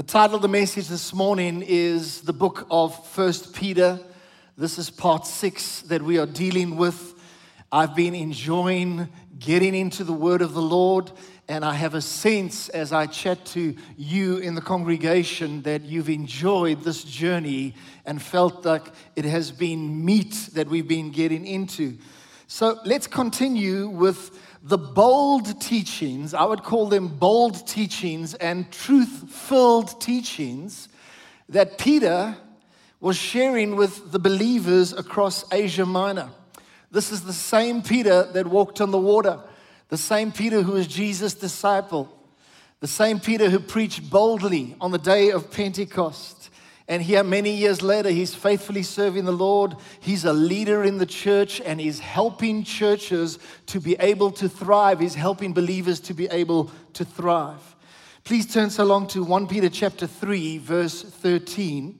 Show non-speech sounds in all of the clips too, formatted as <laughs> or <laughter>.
The title of the message this morning is the book of First Peter. This is part six that we are dealing with. I've been enjoying getting into the word of the Lord, and I have a sense as I chat to you in the congregation that you've enjoyed this journey and felt like it has been meat that we've been getting into. So let's continue with the bold teachings, I would call them bold teachings and truth filled teachings that Peter was sharing with the believers across Asia Minor. This is the same Peter that walked on the water, the same Peter who was Jesus' disciple, the same Peter who preached boldly on the day of Pentecost. And here, many years later, he's faithfully serving the Lord. He's a leader in the church and he's helping churches to be able to thrive. He's helping believers to be able to thrive. Please turn so long to 1 Peter chapter 3, verse 13.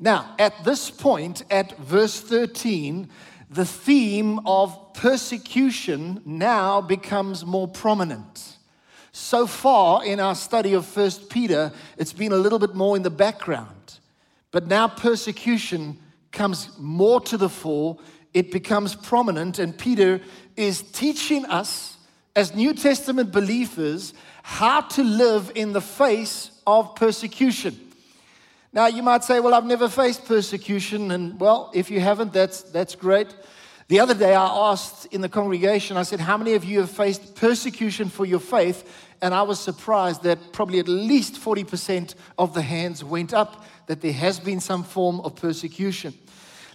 Now, at this point, at verse 13, the theme of persecution now becomes more prominent. So far in our study of 1 Peter, it's been a little bit more in the background. But now persecution comes more to the fore, it becomes prominent, and Peter is teaching us as New Testament believers how to live in the face of persecution. Now, you might say, Well, I've never faced persecution, and well, if you haven't, that's, that's great. The other day, I asked in the congregation, I said, How many of you have faced persecution for your faith? And I was surprised that probably at least 40% of the hands went up that there has been some form of persecution.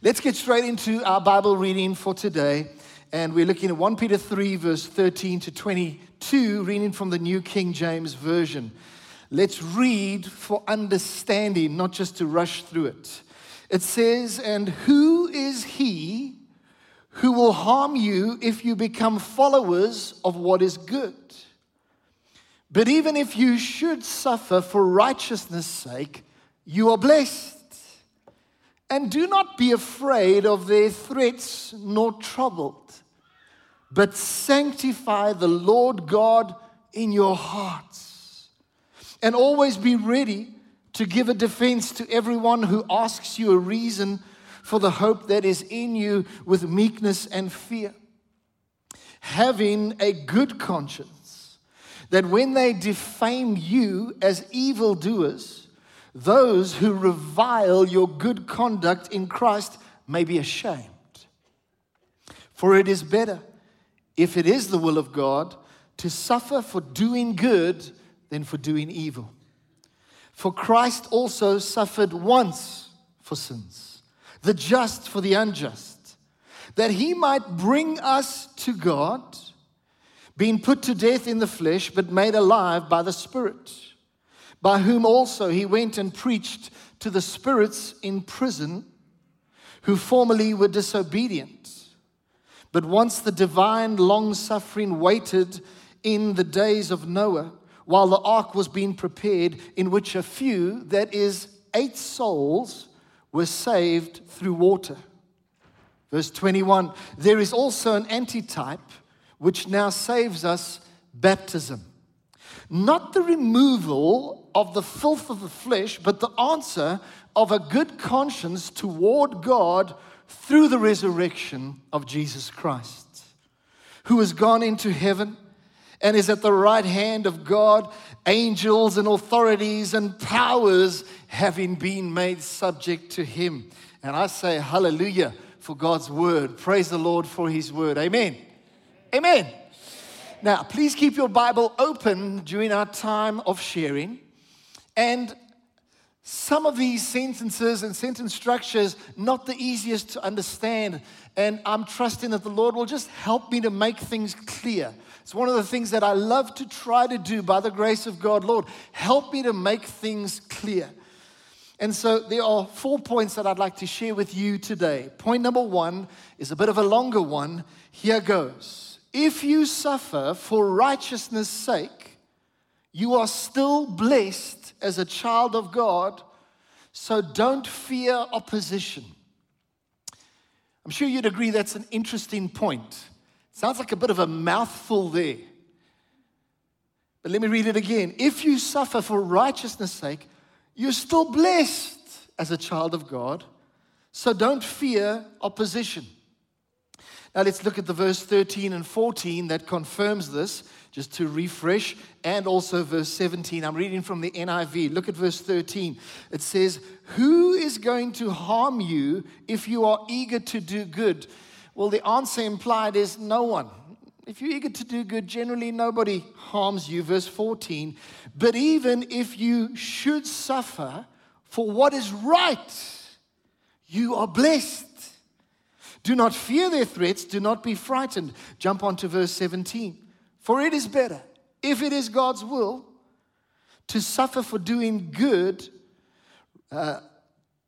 Let's get straight into our Bible reading for today. And we're looking at 1 Peter 3, verse 13 to 22, reading from the New King James Version. Let's read for understanding, not just to rush through it. It says, And who is he who will harm you if you become followers of what is good? But even if you should suffer for righteousness' sake, you are blessed. And do not be afraid of their threats nor troubled, but sanctify the Lord God in your hearts. And always be ready to give a defense to everyone who asks you a reason for the hope that is in you with meekness and fear. Having a good conscience, that when they defame you as evildoers, those who revile your good conduct in Christ may be ashamed. For it is better, if it is the will of God, to suffer for doing good than for doing evil. For Christ also suffered once for sins, the just for the unjust, that he might bring us to God, being put to death in the flesh, but made alive by the Spirit by whom also he went and preached to the spirits in prison who formerly were disobedient. But once the divine long suffering waited in the days of Noah, while the ark was being prepared, in which a few, that is, eight souls, were saved through water. Verse 21 There is also an antitype which now saves us baptism not the removal of the filth of the flesh, but the answer of a good conscience toward God through the resurrection of Jesus Christ, who has gone into heaven and is at the right hand of God, angels and authorities and powers having been made subject to him. And I say, Hallelujah for God's word. Praise the Lord for his word. Amen. Amen. Now, please keep your Bible open during our time of sharing. And some of these sentences and sentence structures not the easiest to understand. And i'm trusting that the lord will just help me to make things clear. It's one of the things that i love to try to do by the grace of god. Lord help me to make things clear. And so there are four points that i'd like to share with you today. Point number one is a bit of a longer one. Here goes. If you suffer for righteousness' sake, you are still blessed as a child of God, so don't fear opposition. I'm sure you'd agree that's an interesting point. Sounds like a bit of a mouthful there. But let me read it again. If you suffer for righteousness' sake, you're still blessed as a child of God. So don't fear opposition. Now let's look at the verse 13 and 14 that confirms this, just to refresh, and also verse 17. I'm reading from the NIV. Look at verse 13. It says, Who is going to harm you if you are eager to do good? Well, the answer implied is no one. If you're eager to do good, generally nobody harms you. Verse 14. But even if you should suffer for what is right, you are blessed. Do not fear their threats, do not be frightened. Jump on to verse 17. For it is better, if it is God's will, to suffer for doing good, uh,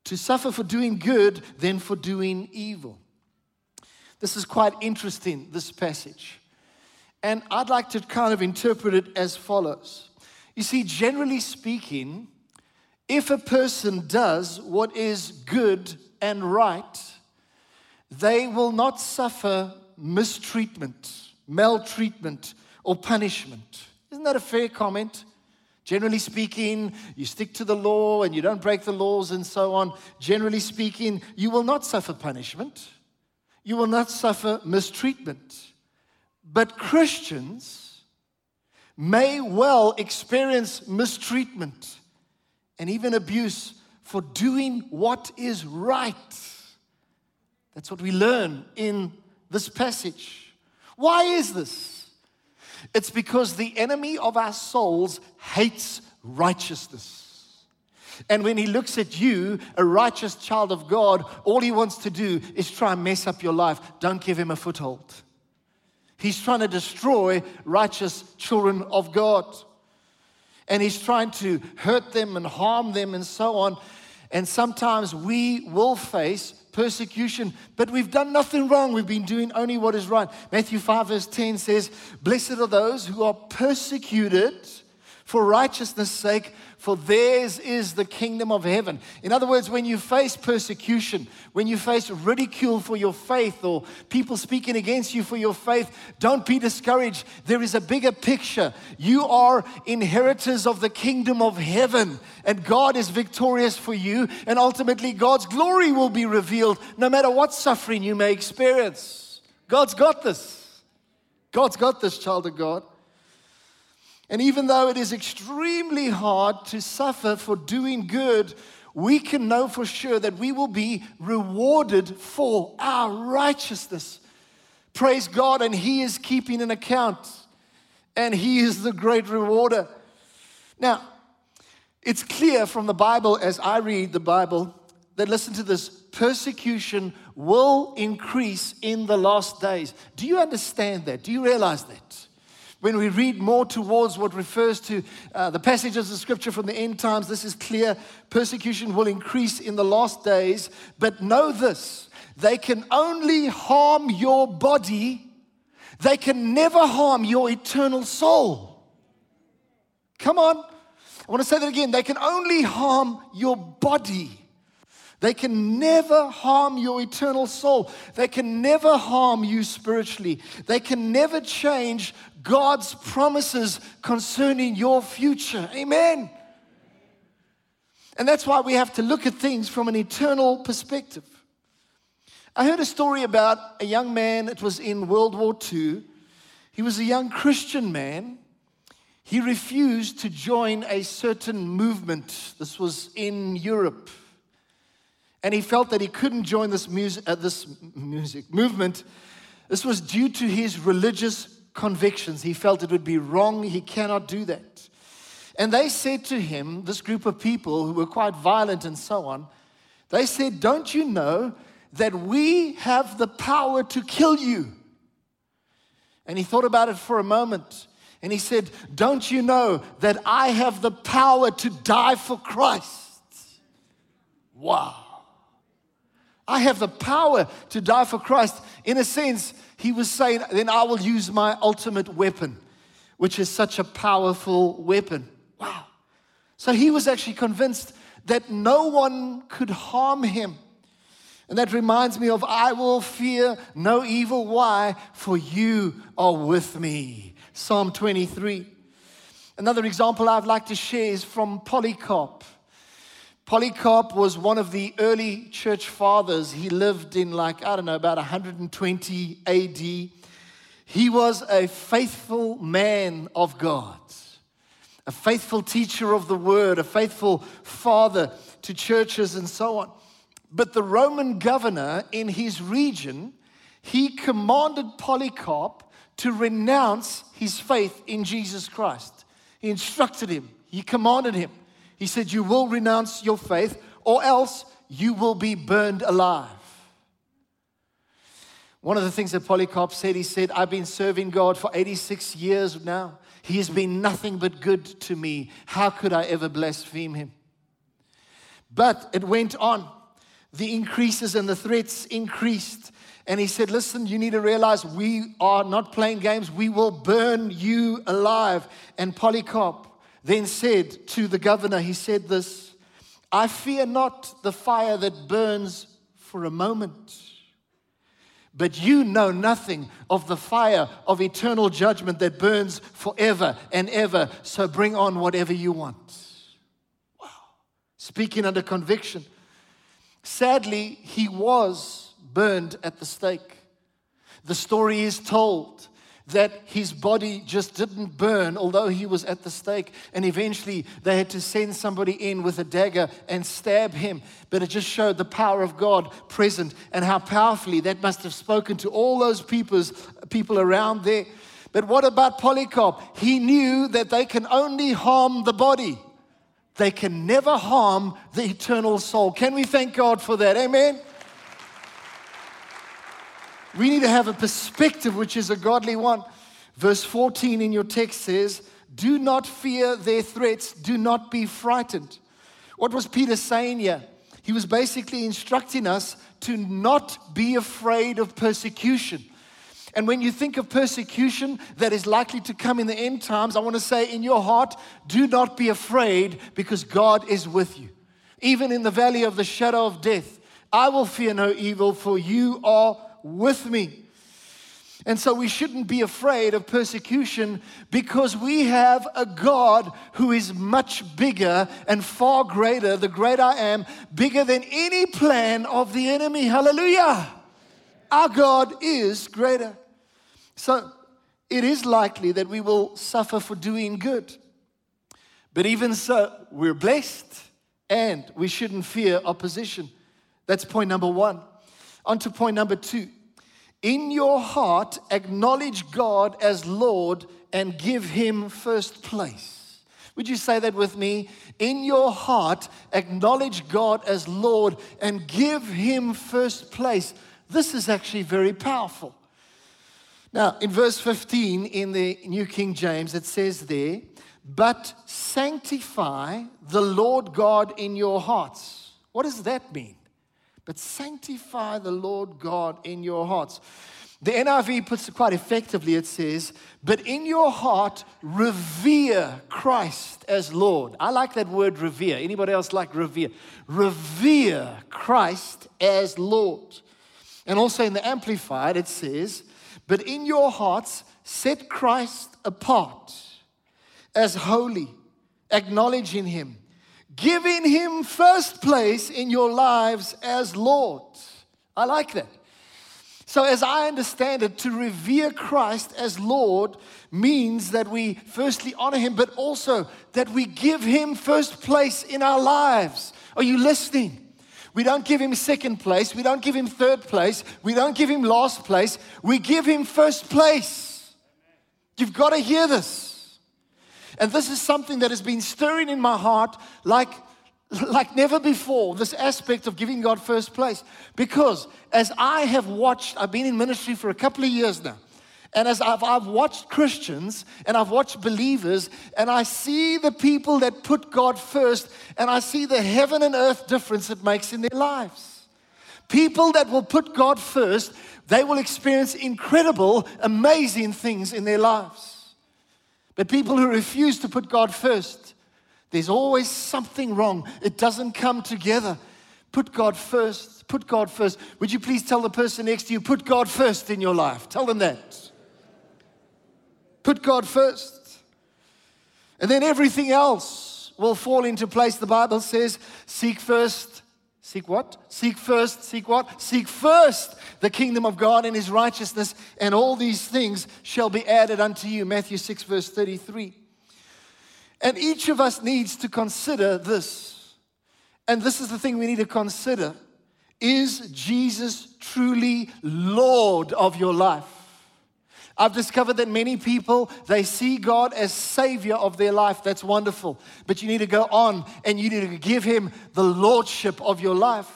to suffer for doing good than for doing evil. This is quite interesting, this passage. And I'd like to kind of interpret it as follows. You see, generally speaking, if a person does what is good and right, they will not suffer mistreatment, maltreatment, or punishment. Isn't that a fair comment? Generally speaking, you stick to the law and you don't break the laws and so on. Generally speaking, you will not suffer punishment. You will not suffer mistreatment. But Christians may well experience mistreatment and even abuse for doing what is right. That's what we learn in this passage. Why is this? It's because the enemy of our souls hates righteousness. And when he looks at you, a righteous child of God, all he wants to do is try and mess up your life. Don't give him a foothold. He's trying to destroy righteous children of God. And he's trying to hurt them and harm them and so on. And sometimes we will face persecution, but we've done nothing wrong. We've been doing only what is right. Matthew 5, verse 10 says, Blessed are those who are persecuted for righteousness' sake, for theirs is the kingdom of heaven. In other words, when you face persecution, when you face ridicule for your faith or people speaking against you for your faith, don't be discouraged. There is a bigger picture. You are inheritors of the kingdom of heaven, and God is victorious for you, and ultimately God's glory will be revealed no matter what suffering you may experience. God's got this. God's got this, child of God. And even though it is extremely hard to suffer for doing good, we can know for sure that we will be rewarded for our righteousness. Praise God, and He is keeping an account, and He is the great rewarder. Now, it's clear from the Bible as I read the Bible that listen to this persecution will increase in the last days. Do you understand that? Do you realize that? When we read more towards what refers to uh, the passages of scripture from the end times, this is clear. Persecution will increase in the last days. But know this they can only harm your body, they can never harm your eternal soul. Come on. I want to say that again. They can only harm your body. They can never harm your eternal soul. They can never harm you spiritually. They can never change God's promises concerning your future. Amen. And that's why we have to look at things from an eternal perspective. I heard a story about a young man, it was in World War II. He was a young Christian man. He refused to join a certain movement. This was in Europe. And he felt that he couldn't join this, music, uh, this music movement. This was due to his religious convictions. He felt it would be wrong. He cannot do that. And they said to him, this group of people who were quite violent and so on, they said, Don't you know that we have the power to kill you? And he thought about it for a moment. And he said, Don't you know that I have the power to die for Christ? Wow. I have the power to die for Christ. In a sense, he was saying, then I will use my ultimate weapon, which is such a powerful weapon. Wow. So he was actually convinced that no one could harm him. And that reminds me of, I will fear no evil. Why? For you are with me. Psalm 23. Another example I'd like to share is from Polycarp. Polycarp was one of the early church fathers. He lived in, like, I don't know, about 120 AD. He was a faithful man of God, a faithful teacher of the word, a faithful father to churches and so on. But the Roman governor in his region, he commanded Polycarp to renounce his faith in Jesus Christ. He instructed him, he commanded him. He said, You will renounce your faith, or else you will be burned alive. One of the things that Polycarp said, he said, I've been serving God for 86 years now. He has been nothing but good to me. How could I ever blaspheme him? But it went on. The increases and the threats increased. And he said, Listen, you need to realize we are not playing games. We will burn you alive. And Polycarp then said to the governor, He said this I fear not the fire that burns for a moment. But you know nothing of the fire of eternal judgment that burns forever and ever. So bring on whatever you want. Wow. Speaking under conviction. Sadly, he was burned at the stake. The story is told that his body just didn't burn, although he was at the stake. And eventually they had to send somebody in with a dagger and stab him. But it just showed the power of God present and how powerfully that must have spoken to all those people's, people around there. But what about Polycarp? He knew that they can only harm the body. They can never harm the eternal soul. Can we thank God for that? Amen. We need to have a perspective which is a godly one. Verse 14 in your text says, Do not fear their threats, do not be frightened. What was Peter saying here? He was basically instructing us to not be afraid of persecution. And when you think of persecution that is likely to come in the end times, I want to say in your heart, do not be afraid because God is with you. Even in the valley of the shadow of death, I will fear no evil, for you are with me. And so we shouldn't be afraid of persecution because we have a God who is much bigger and far greater, the great I am, bigger than any plan of the enemy. Hallelujah. Our God is greater. So it is likely that we will suffer for doing good. But even so, we're blessed and we shouldn't fear opposition. That's point number one. On to point number two. In your heart, acknowledge God as Lord and give Him first place. Would you say that with me? In your heart, acknowledge God as Lord and give Him first place. This is actually very powerful. Now, in verse 15 in the New King James, it says there, but sanctify the Lord God in your hearts. What does that mean? But sanctify the Lord God in your hearts. The NIV puts it quite effectively. It says, But in your heart, revere Christ as Lord. I like that word revere. Anybody else like revere? Revere Christ as Lord. And also in the Amplified, it says, But in your hearts, set Christ apart as holy, acknowledging him giving him first place in your lives as Lord. I like that. So, as I understand it, to revere Christ as Lord means that we firstly honor him, but also that we give him first place in our lives. Are you listening? We don't give him second place. We don't give him third place. We don't give him last place. We give him first place. You've got to hear this. And this is something that has been stirring in my heart like, <laughs> like never before this aspect of giving God first place. Because as I have watched, I've been in ministry for a couple of years now. And as I've, I've watched Christians and I've watched believers, and I see the people that put God first, and I see the heaven and earth difference it makes in their lives. People that will put God first, they will experience incredible, amazing things in their lives. But people who refuse to put God first, there's always something wrong. It doesn't come together. Put God first. Put God first. Would you please tell the person next to you, put God first in your life? Tell them that. Put God first. And then everything else will fall into place. The Bible says, seek first. Seek what? Seek first, seek what? Seek first the kingdom of God and his righteousness, and all these things shall be added unto you. Matthew 6, verse 33. And each of us needs to consider this. And this is the thing we need to consider is Jesus truly Lord of your life? I've discovered that many people they see God as savior of their life. That's wonderful. But you need to go on and you need to give him the lordship of your life.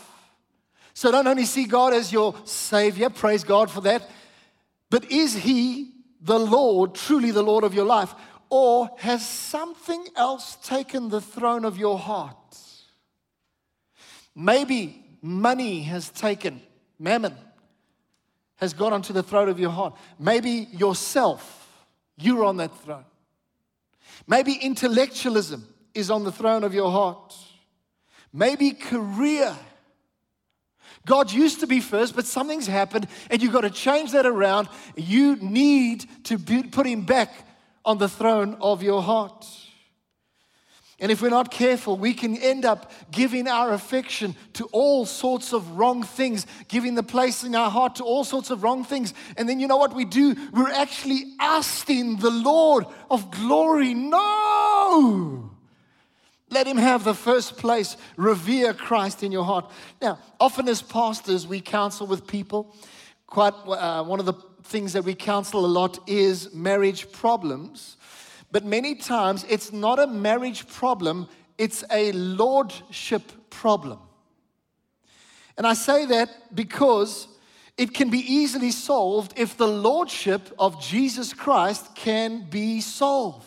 So don't only see God as your savior, praise God for that, but is he the Lord, truly the Lord of your life? Or has something else taken the throne of your heart? Maybe money has taken, mammon has got onto the throne of your heart. Maybe yourself, you're on that throne. Maybe intellectualism is on the throne of your heart. Maybe career. God used to be first, but something's happened and you've got to change that around. You need to put him back on the throne of your heart. And if we're not careful, we can end up giving our affection to all sorts of wrong things, giving the place in our heart to all sorts of wrong things. And then you know what we do? We're actually asking the Lord of glory, no! Let him have the first place. Revere Christ in your heart. Now, often as pastors, we counsel with people. Quite uh, one of the things that we counsel a lot is marriage problems. But many times it's not a marriage problem, it's a lordship problem. And I say that because it can be easily solved if the lordship of Jesus Christ can be solved.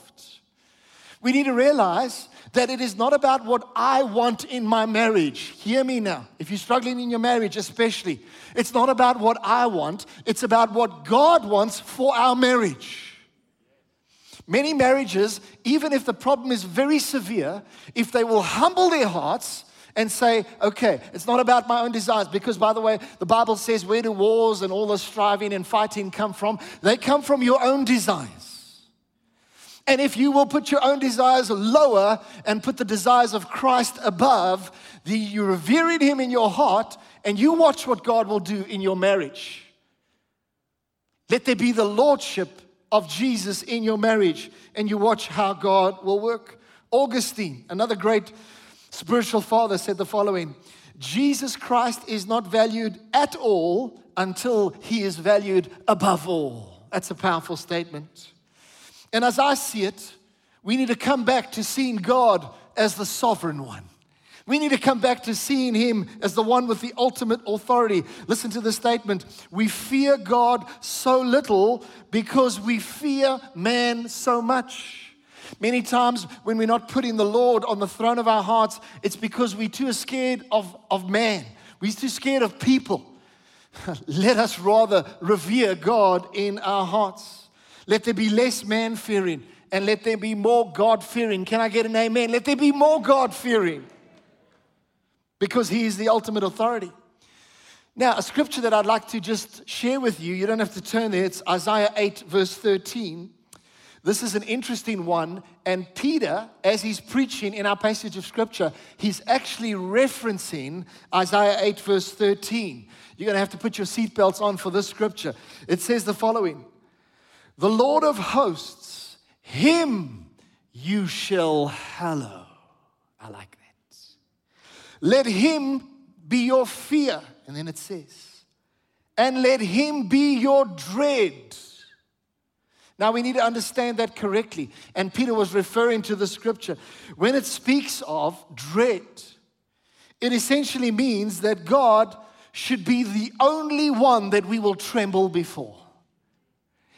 We need to realize that it is not about what I want in my marriage. Hear me now. If you're struggling in your marriage, especially, it's not about what I want, it's about what God wants for our marriage. Many marriages, even if the problem is very severe, if they will humble their hearts and say, okay, it's not about my own desires, because by the way, the Bible says, where do wars and all the striving and fighting come from? They come from your own desires. And if you will put your own desires lower and put the desires of Christ above, the, you're revering Him in your heart, and you watch what God will do in your marriage. Let there be the Lordship of Jesus in your marriage, and you watch how God will work. Augustine, another great spiritual father, said the following Jesus Christ is not valued at all until he is valued above all. That's a powerful statement. And as I see it, we need to come back to seeing God as the sovereign one. We need to come back to seeing Him as the one with the ultimate authority. Listen to the statement. We fear God so little because we fear man so much. Many times when we're not putting the Lord on the throne of our hearts, it's because we're too scared of, of man. We're too scared of people. <laughs> Let us rather revere God in our hearts. Let there be less man fearing and let there be more God fearing. Can I get an amen? Let there be more God fearing because he is the ultimate authority. Now, a scripture that I'd like to just share with you, you don't have to turn there, it's Isaiah 8, verse 13. This is an interesting one. And Peter, as he's preaching in our passage of scripture, he's actually referencing Isaiah 8, verse 13. You're going to have to put your seatbelts on for this scripture. It says the following The Lord of hosts, him you shall hallow. I like that. Let him be your fear. And then it says, and let him be your dread. Now we need to understand that correctly. And Peter was referring to the scripture. When it speaks of dread, it essentially means that God should be the only one that we will tremble before.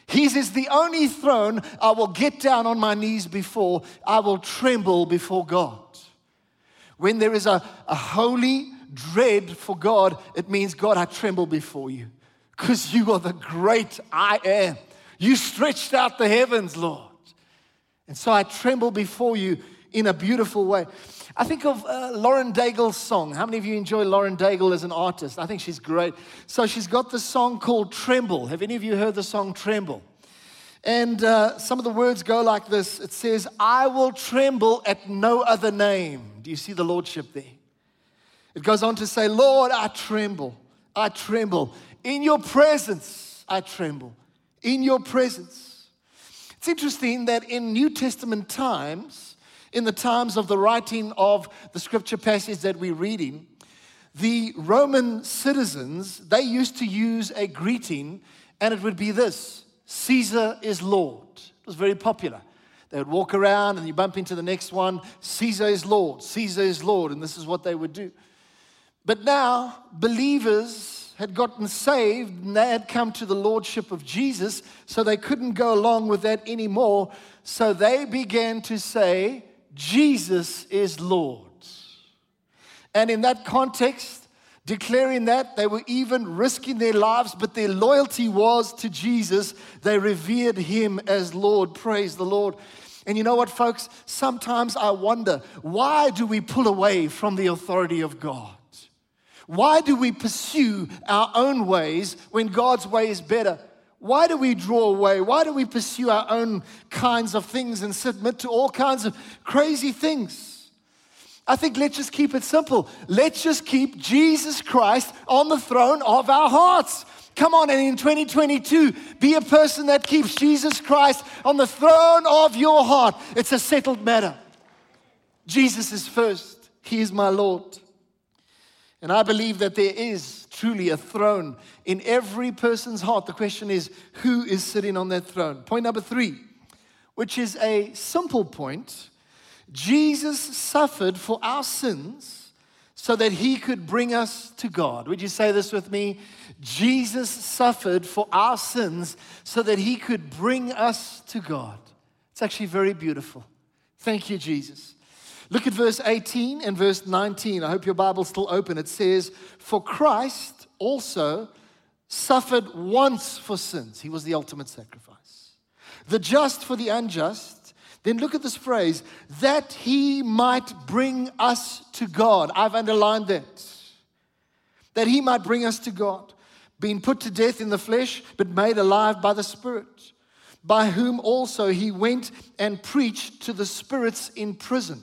His is the only throne I will get down on my knees before. I will tremble before God. When there is a, a holy dread for God, it means, God, I tremble before you because you are the great I am. You stretched out the heavens, Lord. And so I tremble before you in a beautiful way. I think of uh, Lauren Daigle's song. How many of you enjoy Lauren Daigle as an artist? I think she's great. So she's got the song called Tremble. Have any of you heard the song Tremble? And uh, some of the words go like this it says, I will tremble at no other name. Do you see the Lordship there? It goes on to say, Lord, I tremble. I tremble. In your presence, I tremble. In your presence. It's interesting that in New Testament times, in the times of the writing of the scripture passage that we're reading, the Roman citizens, they used to use a greeting, and it would be this Caesar is Lord. It was very popular. They would walk around and you bump into the next one Caesar is Lord, Caesar is Lord, and this is what they would do. But now, believers had gotten saved and they had come to the Lordship of Jesus, so they couldn't go along with that anymore. So they began to say, Jesus is Lord. And in that context, declaring that. They were even risking their lives, but their loyalty was to Jesus. They revered him as Lord. Praise the Lord. And you know what, folks? Sometimes I wonder why do we pull away from the authority of God? Why do we pursue our own ways when God's way is better? Why do we draw away? Why do we pursue our own kinds of things and submit to all kinds of crazy things? I think let's just keep it simple. Let's just keep Jesus Christ on the throne of our hearts. Come on, and in 2022, be a person that keeps Jesus Christ on the throne of your heart. It's a settled matter. Jesus is first, He is my Lord. And I believe that there is truly a throne in every person's heart. The question is, who is sitting on that throne? Point number three, which is a simple point Jesus suffered for our sins so that he could bring us to God. Would you say this with me? Jesus suffered for our sins so that he could bring us to God. It's actually very beautiful. Thank you, Jesus. Look at verse 18 and verse 19. I hope your Bible's still open. It says, For Christ also suffered once for sins. He was the ultimate sacrifice. The just for the unjust then look at this phrase, that he might bring us to God. I've underlined that. That he might bring us to God, being put to death in the flesh, but made alive by the Spirit, by whom also he went and preached to the spirits in prison.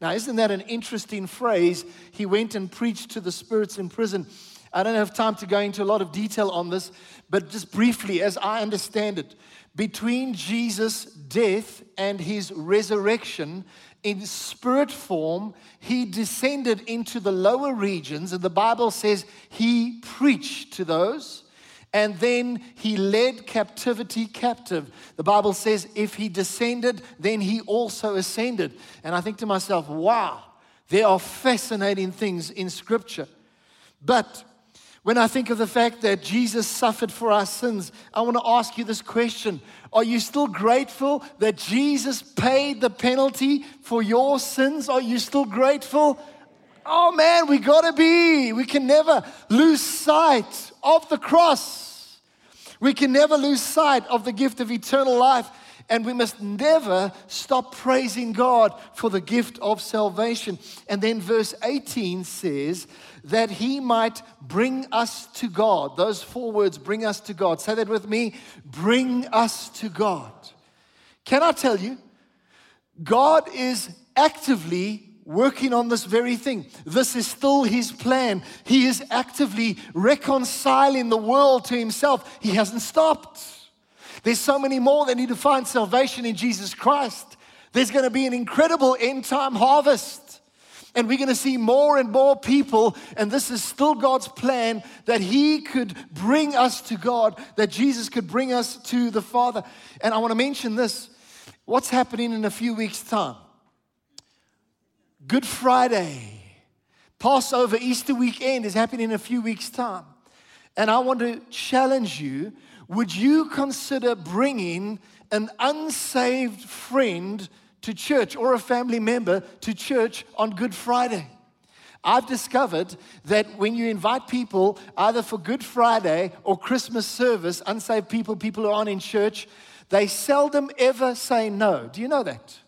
Now, isn't that an interesting phrase? He went and preached to the spirits in prison. I don't have time to go into a lot of detail on this, but just briefly, as I understand it, between Jesus' death and his resurrection, in spirit form, he descended into the lower regions, and the Bible says he preached to those, and then he led captivity captive. The Bible says if he descended, then he also ascended. And I think to myself, wow, there are fascinating things in Scripture. But when I think of the fact that Jesus suffered for our sins, I want to ask you this question Are you still grateful that Jesus paid the penalty for your sins? Are you still grateful? Oh man, we got to be. We can never lose sight of the cross. We can never lose sight of the gift of eternal life. And we must never stop praising God for the gift of salvation. And then verse 18 says, that he might bring us to God. Those four words, bring us to God. Say that with me bring us to God. Can I tell you, God is actively working on this very thing. This is still his plan. He is actively reconciling the world to himself. He hasn't stopped. There's so many more that need to find salvation in Jesus Christ. There's going to be an incredible end time harvest. And we're going to see more and more people, and this is still God's plan that He could bring us to God, that Jesus could bring us to the Father. And I want to mention this what's happening in a few weeks' time? Good Friday, Passover, Easter weekend is happening in a few weeks' time. And I want to challenge you would you consider bringing an unsaved friend to church or a family member to church on Good Friday. I've discovered that when you invite people either for Good Friday or Christmas service, unsaved people, people who aren't in church, they seldom ever say no. Do you know that?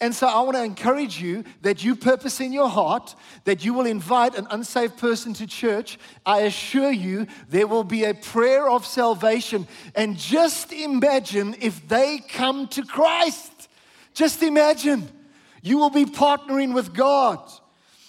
And so I want to encourage you that you purpose in your heart that you will invite an unsaved person to church. I assure you there will be a prayer of salvation. And just imagine if they come to Christ. Just imagine. You will be partnering with God.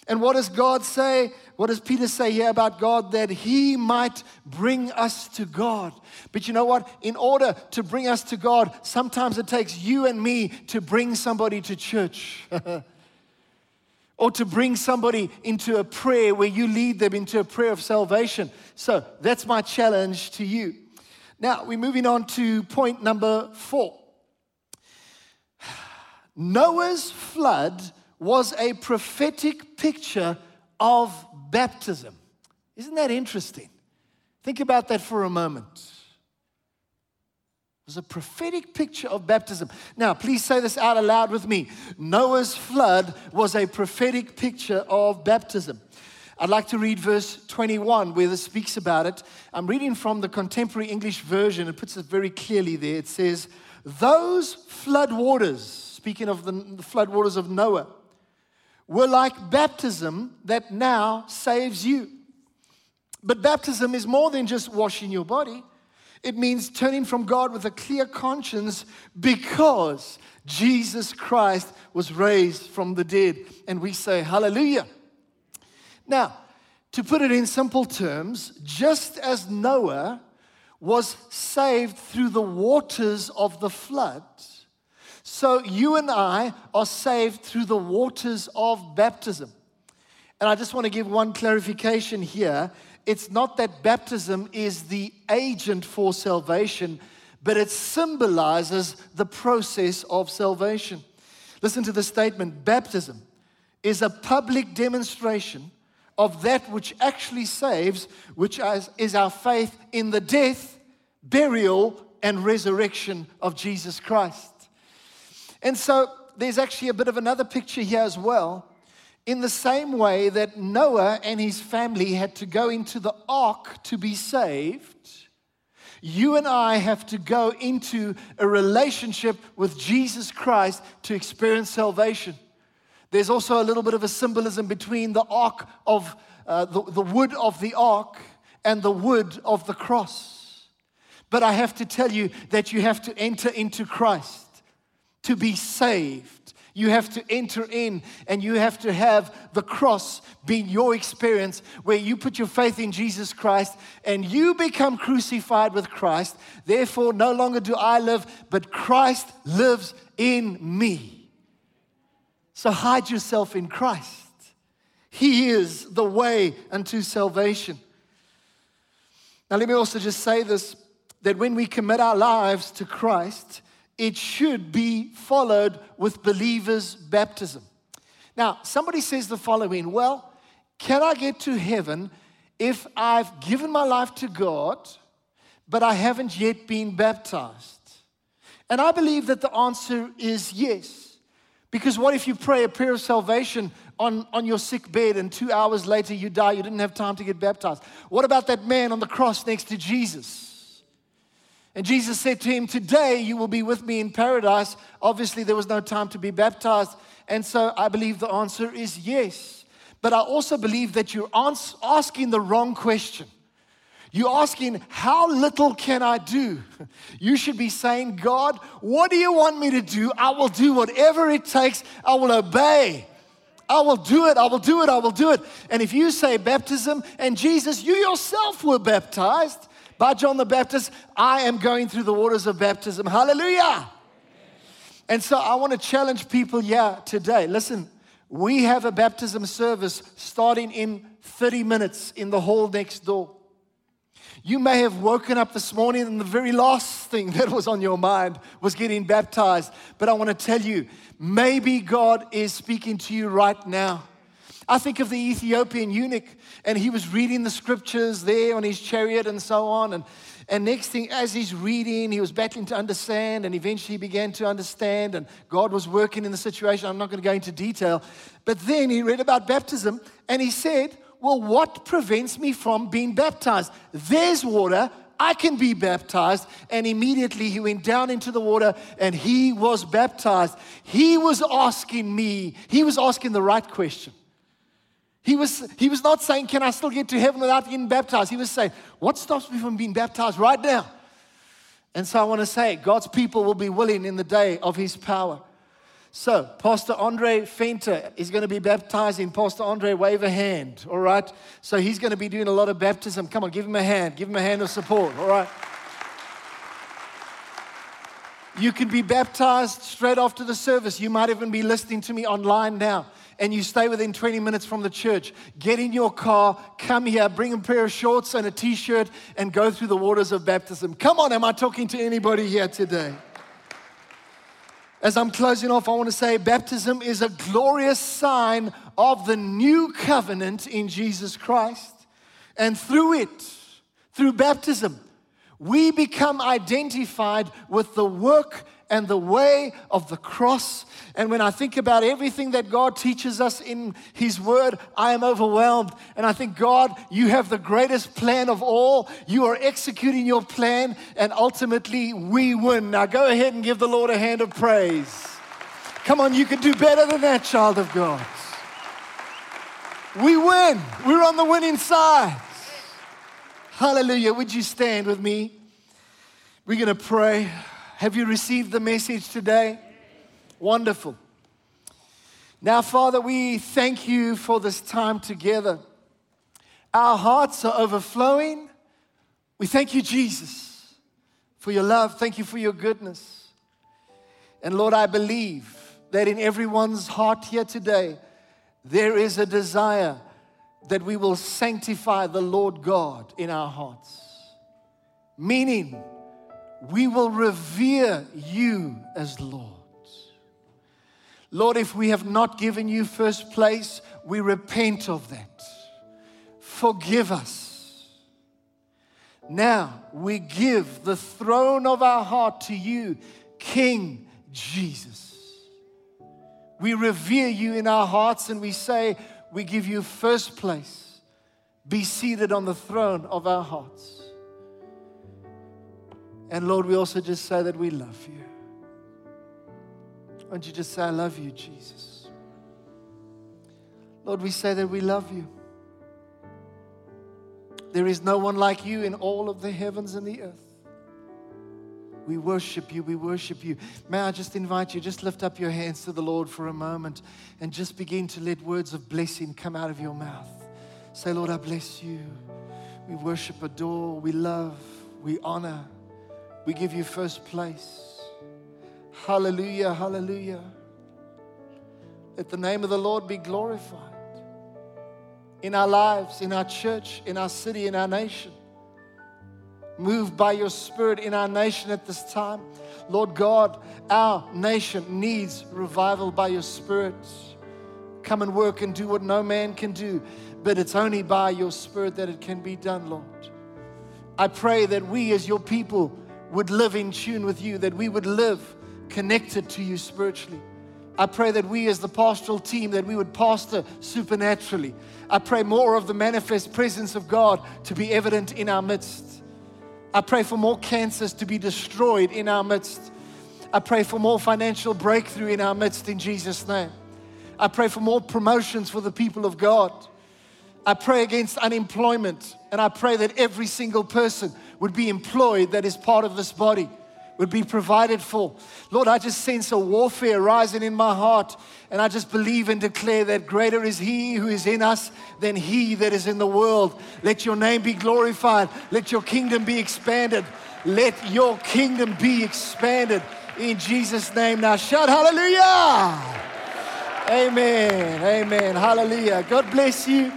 And what does God say? What does Peter say here about God? That he might bring us to God. But you know what? In order to bring us to God, sometimes it takes you and me to bring somebody to church. <laughs> or to bring somebody into a prayer where you lead them into a prayer of salvation. So that's my challenge to you. Now, we're moving on to point number four. <sighs> Noah's flood was a prophetic picture of baptism. Isn't that interesting? Think about that for a moment. It was a prophetic picture of baptism. Now, please say this out aloud with me. Noah's flood was a prophetic picture of baptism. I'd like to read verse 21 where this speaks about it. I'm reading from the contemporary English version. It puts it very clearly there. It says, Those flood waters, speaking of the, flood waters of Noah, were like baptism that now saves you. But baptism is more than just washing your body. It means turning from God with a clear conscience because Jesus Christ was raised from the dead. And we say, Hallelujah. Now, to put it in simple terms, just as Noah was saved through the waters of the flood, so you and I are saved through the waters of baptism. And I just want to give one clarification here. It's not that baptism is the agent for salvation, but it symbolizes the process of salvation. Listen to the statement baptism is a public demonstration of that which actually saves, which is our faith in the death, burial, and resurrection of Jesus Christ. And so there's actually a bit of another picture here as well. In the same way that Noah and his family had to go into the ark to be saved, you and I have to go into a relationship with Jesus Christ to experience salvation. There's also a little bit of a symbolism between the ark of uh, the, the wood of the ark and the wood of the cross. But I have to tell you that you have to enter into Christ to be saved. You have to enter in and you have to have the cross being your experience where you put your faith in Jesus Christ and you become crucified with Christ. Therefore, no longer do I live, but Christ lives in me. So hide yourself in Christ. He is the way unto salvation. Now, let me also just say this that when we commit our lives to Christ, it should be followed with believers' baptism. Now, somebody says the following Well, can I get to heaven if I've given my life to God, but I haven't yet been baptized? And I believe that the answer is yes. Because what if you pray a prayer of salvation on, on your sick bed and two hours later you die? You didn't have time to get baptized. What about that man on the cross next to Jesus? And Jesus said to him, Today you will be with me in paradise. Obviously, there was no time to be baptized. And so I believe the answer is yes. But I also believe that you're asking the wrong question. You're asking, How little can I do? <laughs> You should be saying, God, what do you want me to do? I will do whatever it takes, I will obey. I will do it, I will do it, I will do it. And if you say baptism and Jesus, you yourself were baptized, by John the Baptist, I am going through the waters of baptism. Hallelujah. And so I want to challenge people here today. Listen, we have a baptism service starting in 30 minutes in the hall next door. You may have woken up this morning and the very last thing <laughs> that was on your mind was getting baptized. But I want to tell you, maybe God is speaking to you right now. I think of the Ethiopian eunuch, and he was reading the scriptures there on his chariot and so on. And, and next thing, as he's reading, he was battling to understand, and eventually he began to understand, and God was working in the situation. I'm not going to go into detail. But then he read about baptism, and he said, Well, what prevents me from being baptized? There's water. I can be baptized. And immediately he went down into the water and he was baptized. He was asking me, he was asking the right question. He was, he was not saying, Can I still get to heaven without getting baptized? He was saying, What stops me from being baptized right now? And so I want to say, God's people will be willing in the day of his power. So, Pastor Andre Fenter is going to be baptizing. Pastor Andre, wave a hand, all right? So, he's going to be doing a lot of baptism. Come on, give him a hand. Give him a hand of support, all right? You can be baptized straight after the service. You might even be listening to me online now and you stay within 20 minutes from the church. Get in your car, come here, bring a pair of shorts and a t shirt, and go through the waters of baptism. Come on, am I talking to anybody here today? As I'm closing off, I want to say baptism is a glorious sign of the new covenant in Jesus Christ. And through it, through baptism, we become identified with the work and the way of the cross. And when I think about everything that God teaches us in His Word, I am overwhelmed. And I think, God, you have the greatest plan of all. You are executing your plan, and ultimately we win. Now go ahead and give the Lord a hand of praise. Come on, you can do better than that, child of God. We win. We're on the winning side. Hallelujah. Would you stand with me? We're going to pray. Have you received the message today? Wonderful. Now, Father, we thank you for this time together. Our hearts are overflowing. We thank you, Jesus, for your love. Thank you for your goodness. And Lord, I believe that in everyone's heart here today, there is a desire that we will sanctify the Lord God in our hearts. Meaning, we will revere you as Lord. Lord, if we have not given you first place, we repent of that. Forgive us. Now we give the throne of our heart to you, King Jesus. We revere you in our hearts and we say, We give you first place. Be seated on the throne of our hearts. And Lord, we also just say that we love you. Why don't you just say, I love you, Jesus? Lord, we say that we love you. There is no one like you in all of the heavens and the earth. We worship you. We worship you. May I just invite you, just lift up your hands to the Lord for a moment and just begin to let words of blessing come out of your mouth. Say, Lord, I bless you. We worship, adore, we love, we honor. We give you first place. Hallelujah, hallelujah. Let the name of the Lord be glorified in our lives, in our church, in our city, in our nation. Move by your Spirit in our nation at this time. Lord God, our nation needs revival by your Spirit. Come and work and do what no man can do, but it's only by your Spirit that it can be done, Lord. I pray that we as your people would live in tune with you, that we would live connected to you spiritually. I pray that we as the pastoral team that we would pastor supernaturally. I pray more of the manifest presence of God to be evident in our midst. I pray for more cancers to be destroyed in our midst. I pray for more financial breakthrough in our midst in Jesus name. I pray for more promotions for the people of God. I pray against unemployment and I pray that every single person would be employed that is part of this body, would be provided for. Lord, I just sense a warfare rising in my heart, and I just believe and declare that greater is He who is in us than He that is in the world. Let your name be glorified, let your kingdom be expanded. Let your kingdom be expanded in Jesus' name. Now shout hallelujah. Amen. Amen. Hallelujah. God bless you.